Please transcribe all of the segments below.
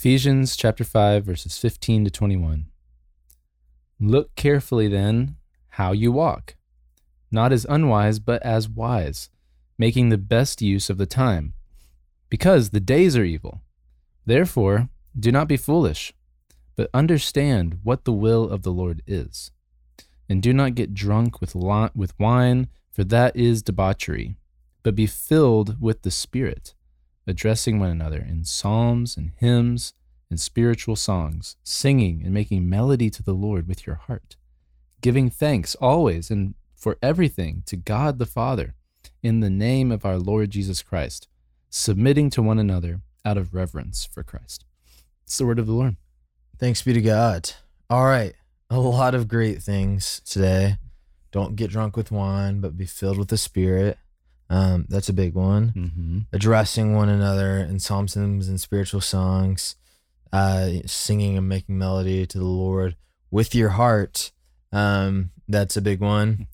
Ephesians chapter 5, verses 15 to 21. Look carefully then how you walk, not as unwise, but as wise, making the best use of the time, because the days are evil. Therefore, do not be foolish, but understand what the will of the Lord is. And do not get drunk with, with wine, for that is debauchery, but be filled with the Spirit, addressing one another in psalms and hymns and spiritual songs, singing and making melody to the Lord with your heart, giving thanks always and for everything to God the Father, in the name of our Lord Jesus Christ, submitting to one another out of reverence for Christ. It's the word of the Lord. Thanks be to God. All right. A lot of great things today. Don't get drunk with wine, but be filled with the Spirit. Um, that's a big one. Mm-hmm. Addressing one another in psalms, and spiritual songs, uh, singing and making melody to the Lord with your heart. Um, that's a big one.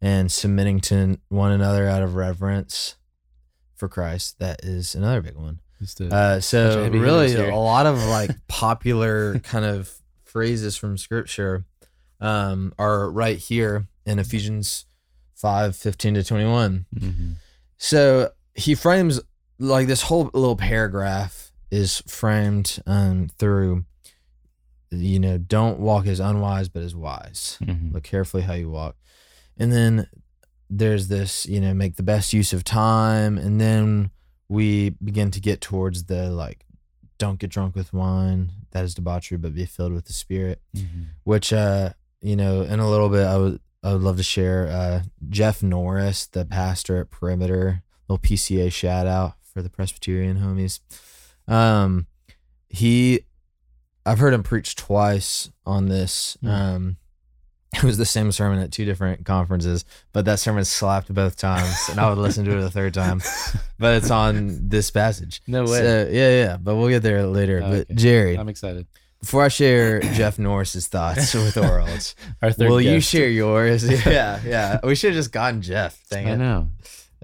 And submitting to one another out of reverence for Christ. That is another big one. Uh, so really, a lot of like popular kind of phrases from Scripture um, are right here in Ephesians 5, 15 to 21. Mhm. So he frames like this whole little paragraph is framed um, through, you know, don't walk as unwise, but as wise. Mhm. Look carefully how you walk. And then there's this, you know, make the best use of time. And then we begin to get towards the like, don't get drunk with wine. That is debauchery, but be filled with the Spirit Mhm. which uh you know in a little bit i would i would love to share uh jeff norris the pastor at perimeter little pca shout out for the presbyterian homies um he i've heard him preach twice on this Hmm. um it was the same sermon at two different conferences but that sermon slapped both times and i would listen to it a third time but it's on this passage No way. so, yeah yeah but we'll get there later Okay. but jerry I'm excited. Before I share Jeff Norris's thoughts with the world, Our third will you guest. share yours? Yeah, yeah. We should have just gotten Jeff. Dang I it. know.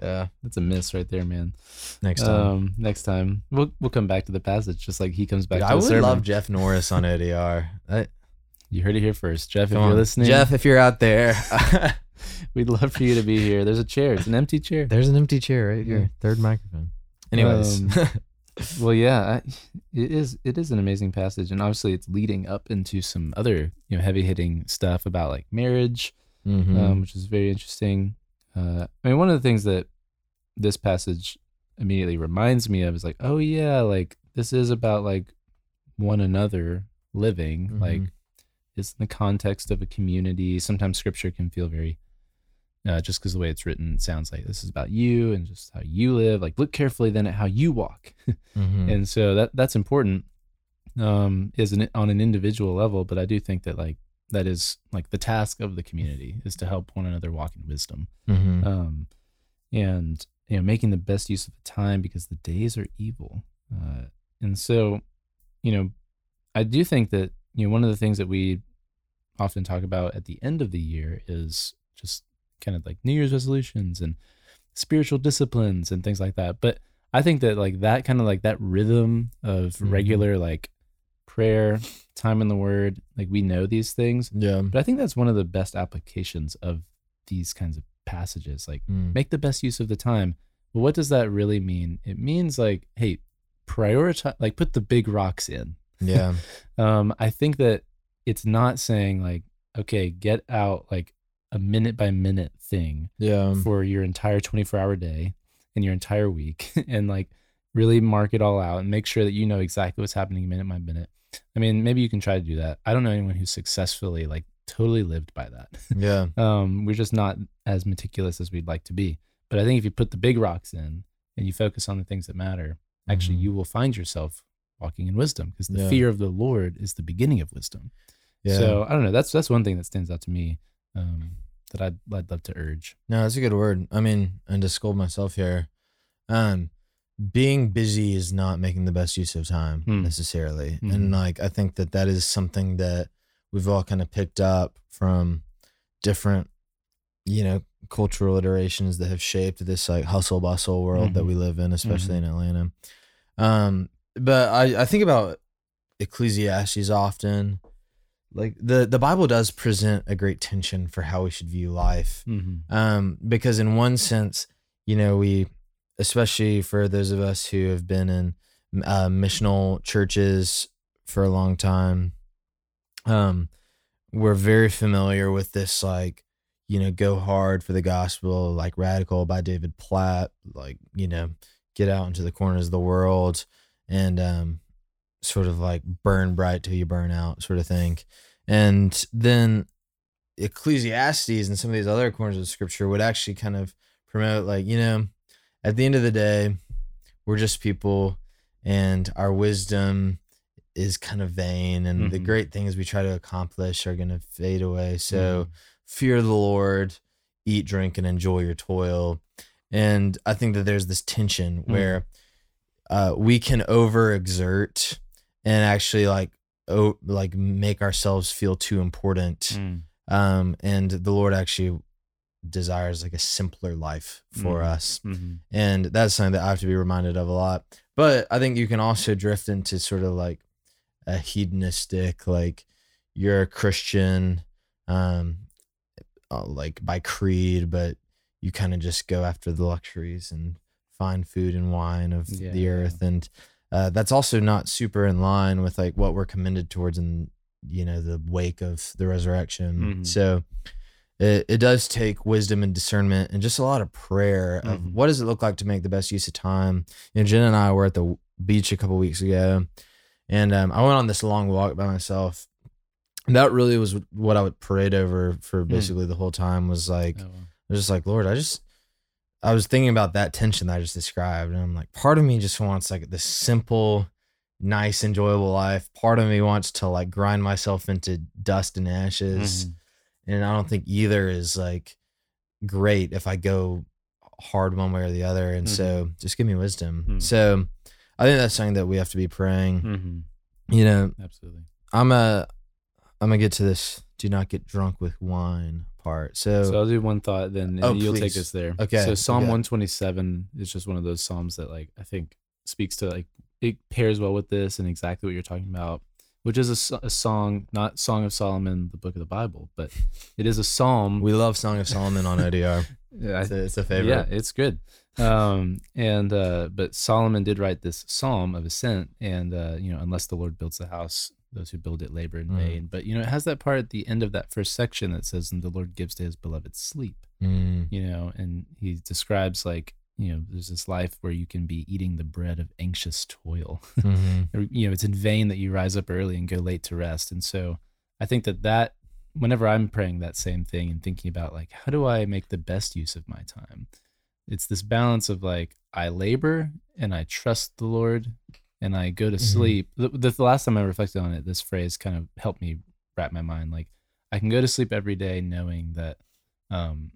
Yeah. That's a miss right there, man. Next time. Um, next time we'll we'll come back to the passage, just like he comes back Dude, to I the would sermon. love Jeff Norris on ODR. I, You heard it here first, Jeff. come if you're on. listening, Jeff, if you're out there, we'd love for you to be here. There's a chair. It's an empty chair. there's an empty chair right here. Third microphone. Anyways, Um, Well, yeah, it is. It is an amazing passage, and obviously, it's leading up into some other, you know, heavy hitting stuff about like marriage, Mhm. um, which is very interesting. Uh, I mean, one of the things that this passage immediately reminds me of is like, oh yeah, like this is about like one another living, Mhm. like it's in the context of a community. Sometimes scripture can feel very, uh, just because the way it's written sounds like this is about you and just how you live. Like, look carefully then at how you walk, Mhm. and so that that's important, um, is an on an individual level. But I do think that like that is like the task of the community is to help one another walk in wisdom Mhm. um, and you know making the best use of the time because the days are evil uh, and so you know i do think that you know one of the things that we often talk about at the end of the year is just kind of like new year's resolutions and spiritual disciplines and things like that but i think that like that kind of like that rhythm of Mhm. regular like prayer time in the word like we know these things yeah. but i think that's one of the best applications of these kinds of passages like Mm. make the best use of the time. Well, what does that really mean? It means like, hey, prioritize, like put the big rocks in. Yeah. Um, I think that it's not saying like, okay, get out like a minute by minute thing Yeah. for your entire 24 hour day and your entire week and like really mark it all out and make sure that you know exactly what's happening minute by minute. I mean, maybe you can try to do that. I don't know anyone who's successfully like totally lived by that. Yeah. um, we're just not as meticulous as we'd like to be. But I think if you put the big rocks in and you focus on the things that matter, actually Mhm. you will find yourself walking in wisdom because the Yeah. fear of the Lord is the beginning of wisdom. Yeah. So I don't know. That's that's one thing that stands out to me um, that I'd I'd love to urge. No, that's a good word. I mean, and to scold myself here, um, being busy is not making the best use of time Hmm. necessarily. Mhm. And like, I think that that is something that we've all kind of picked up from different, you know, cultural iterations that have shaped this like hustle bustle world that Mhm. we live in, especially Mhm. in Atlanta. Um, but I, I think about Ecclesiastes often. Like the the Bible does present a great tension for how we should view life. Mm-hmm. Um, because in one sense, you know, we, especially for those of us who have been in uh, missional churches for a long time, um, we're very familiar with this, like, you know, go hard for the gospel, like Radical by David Platt, like, you know, get out into the corners of the world and um, sort of like burn bright till you burn out, sort of thing. And then Ecclesiastes and some of these other corners of scripture would actually kind of promote, like, you know, at the end of the day, we're just people and our wisdom is kind of vain and the Mhm. great things we try to accomplish are going to fade away. So fear the Lord, eat, drink, and enjoy your toil. And I think that there's this tension where uh, we can overexert and actually like oh, like make ourselves feel too important. Mm. Um, and the Lord actually desires like a simpler life for Mhm. us. Mm-hmm. And that's something that I have to be reminded of a lot. But I think you can also drift into sort of like a hedonistic, like you're a Christian, um, uh, like by creed, but you kind of just go after the luxuries and find food and wine of Yeah, the yeah. earth. And uh, that's also not super in line with like what we're commended towards in, you know, the wake of the resurrection. Mhm. So, it, it does take wisdom and discernment and just a lot of prayer of Mhm. what does it look like to make the best use of time. You know, Jen and I were at the beach a couple weeks ago, and um, I went on this long walk by myself. That really was what I would parade over for basically the whole time was like, Oh, well. I was just like, Lord, I just, I was thinking about that tension that I just described. And I'm like, part of me just wants like this simple, nice, enjoyable life. Part of me wants to like grind myself into dust and ashes Mhm. and I don't think either is like great if I go hard one way or the other. And so just give me wisdom. Mhm. So I think that's something that we have to be praying. Mhm. You know, Absolutely. I'm a I'm gonna get to this do not get drunk with wine part. So, So I'll do one thought, then Oh, you'll take us there. Okay, So Psalm okay. 127 is just one of those psalms that, like, I think speaks to like it pairs well with this and exactly what you're talking about, which is a, a song, not Song of Solomon, the book of the Bible, but it is a psalm. we love Song of Solomon on ODR. Yeah, It's a, it's a favorite. Yeah, it's good. Um, and uh, but Solomon did write this psalm of ascent, and uh, you know, unless the Lord builds the house, those who build it labor in Mm. vain. But you know, it has that part at the end of that first section that says, "And the Lord gives to His beloved sleep." Mm, You know, and he describes like you know, there's this life where you can be eating the bread of anxious toil. mhm. You know, it's in vain that you rise up early and go late to rest. And so, I think that that whenever I'm praying that same thing and thinking about like how do I make the best use of my time, it's this balance of like I labor and I trust the Lord and I go to Mhm. sleep. The, the, the last time I reflected on it, this phrase kind of helped me wrap my mind. Like I can go to sleep every day knowing that um,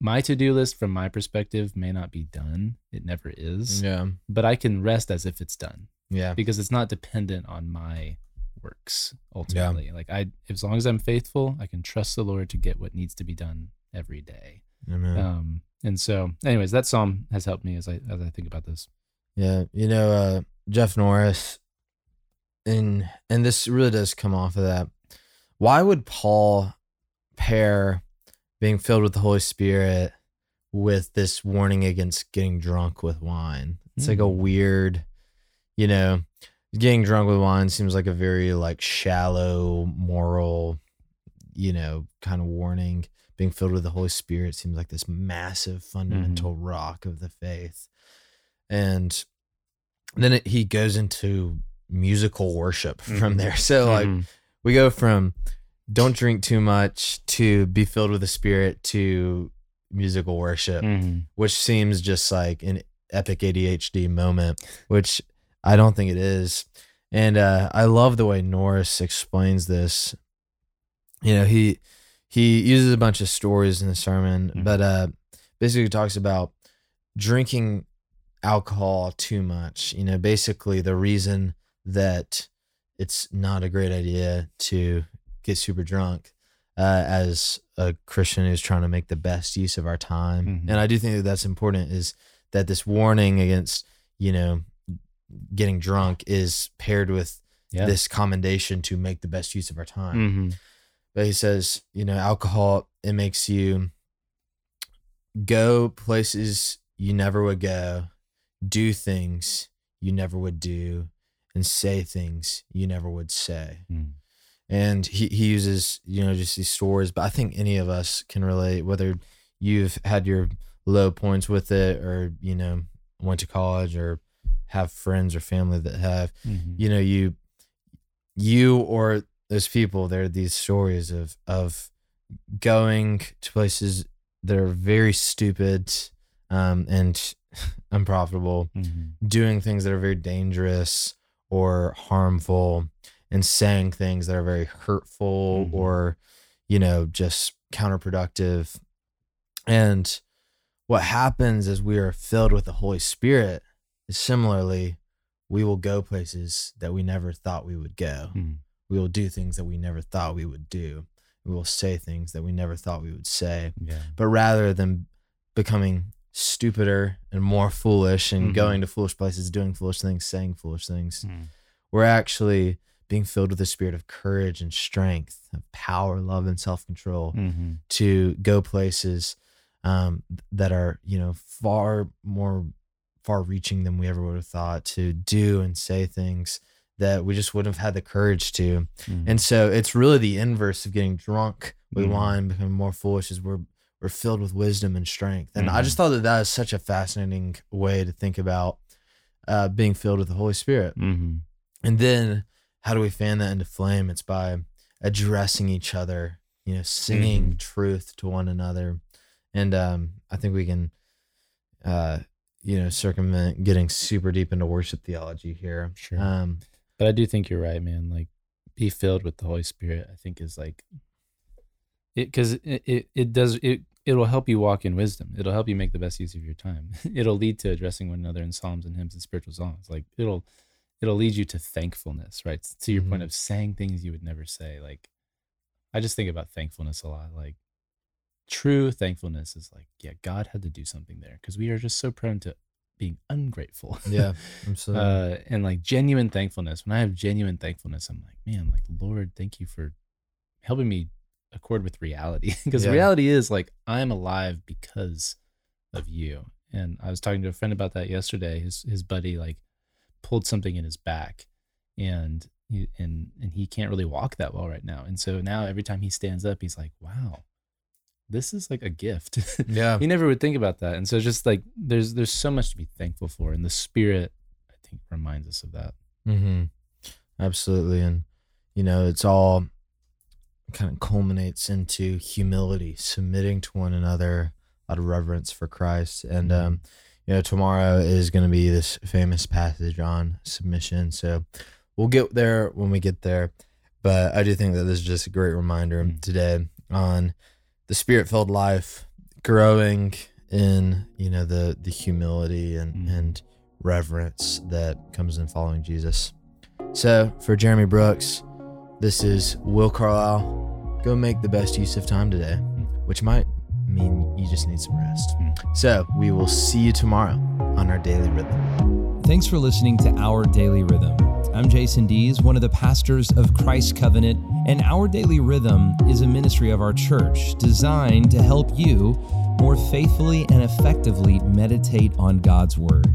my to do list from my perspective may not be done. It never is, Yeah. but I can rest as if it's done Yeah. because it's not dependent on my works ultimately. Yeah. Like I, as long as I'm faithful, I can trust the Lord to get what needs to be done every day. Amen. Um, and so, anyways, that psalm has helped me as I as I think about this. Yeah, you know, uh, Jeff Norris, and and this really does come off of that. Why would Paul pair being filled with the Holy Spirit with this warning against getting drunk with wine? It's like a Mm. weird, you know, getting drunk with wine seems like a very like shallow moral, you know, kind of warning. Being filled with the Holy Spirit seems like this massive fundamental rock of the faith and then it, he goes into musical worship from Mhm. there. So like Mhm. we go from don't drink too much to be filled with the spirit to musical worship, Mhm. which seems just like an epic ADHD moment, which I don't think it is. And uh, I love the way Norris explains this. You know, he he uses a bunch of stories in the sermon, Mhm. but uh, basically talks about drinking alcohol too much. You know, basically the reason that it's not a great idea to get super drunk uh, as a Christian who's trying to make the best use of our time. Mhm. And I do think that that's important is that this warning against, you know, getting drunk is paired with Yeah. this commendation to make the best use of our time. Mm-hmm. But he says, you know, alcohol it makes you go places you never would go, do things you never would do, and say things you never would say. Mm. And he, he uses, you know, just these stories, but I think any of us can relate, whether you've had your low points with it or, you know, went to college or have friends or family that have Mm-hmm. you know you you or those people there are these stories of of going to places that are very stupid um and unprofitable Mm-hmm. doing things that are very dangerous or harmful and saying things that are very hurtful Mhm. or you know just counterproductive and what happens is we are filled with the holy spirit similarly we will go places that we never thought we would go Mm. we will do things that we never thought we would do we will say things that we never thought we would say Yeah. but rather than becoming stupider and more foolish and Mhm. going to foolish places, doing foolish things, saying foolish things, Mm. we're actually being filled with the spirit of courage and strength, of power, love, and self control Mm-hmm. to go places um, that are, you know, far more far reaching than we ever would have thought to do and say things that we just wouldn't have had the courage to. Mm. And so it's really the inverse of getting drunk with Mhm. wine, becoming more foolish, is we're we're filled with wisdom and strength. And I Mhm. just thought that that is such a fascinating way to think about uh, being filled with the Holy Spirit. Mm-hmm. And then how do we fan that into flame? It's by addressing each other, you know, singing Mhm. truth to one another. And um, I think we can, uh, you know, circumvent getting super deep into worship theology here. Sure. Um, But I do think you're right, man. Like, be filled with the Holy Spirit. I think is like it because it, it it does it. It'll help you walk in wisdom. It'll help you make the best use of your time. it'll lead to addressing one another in psalms and hymns and spiritual songs. Like it'll it'll lead you to thankfulness, right? To your point Mhm. of saying things you would never say. Like I just think about thankfulness a lot. Like true thankfulness is like, yeah, God had to do something there because we are just so prone to being ungrateful. yeah, absolutely. uh, and like genuine thankfulness. When I have genuine thankfulness, I'm like, man, like Lord, thank you for helping me accord with reality. Because Yeah. reality is like I'm alive because of you. And I was talking to a friend about that yesterday. His his buddy like pulled something in his back, and he, and and he can't really walk that well right now. And so now every time he stands up, he's like, wow. This is like a gift. yeah. you never would think about that and so just like there's there's so much to be thankful for and the spirit i think reminds us of that Mm-hmm. Absolutely. And, you know, it's all kind of culminates into humility, submitting to one another out of reverence for Christ. And, Mhm. um, you know, tomorrow is going to be this famous passage on submission. So we'll get there when we get there. But I do think that this is just a great reminder Mhm. today on the spirit filled life, growing in, you know, the, the humility and, Mhm. and reverence that comes in following Jesus. So, for Jeremy Brooks, this is Will Carlisle. Go make the best use of time today, which might mean you just need some rest. Mm. So, we will see you tomorrow on our daily rhythm. Thanks for listening to Our Daily Rhythm. I'm Jason Dees, one of the pastors of Christ Covenant, and Our Daily Rhythm is a ministry of our church designed to help you more faithfully and effectively meditate on God's Word.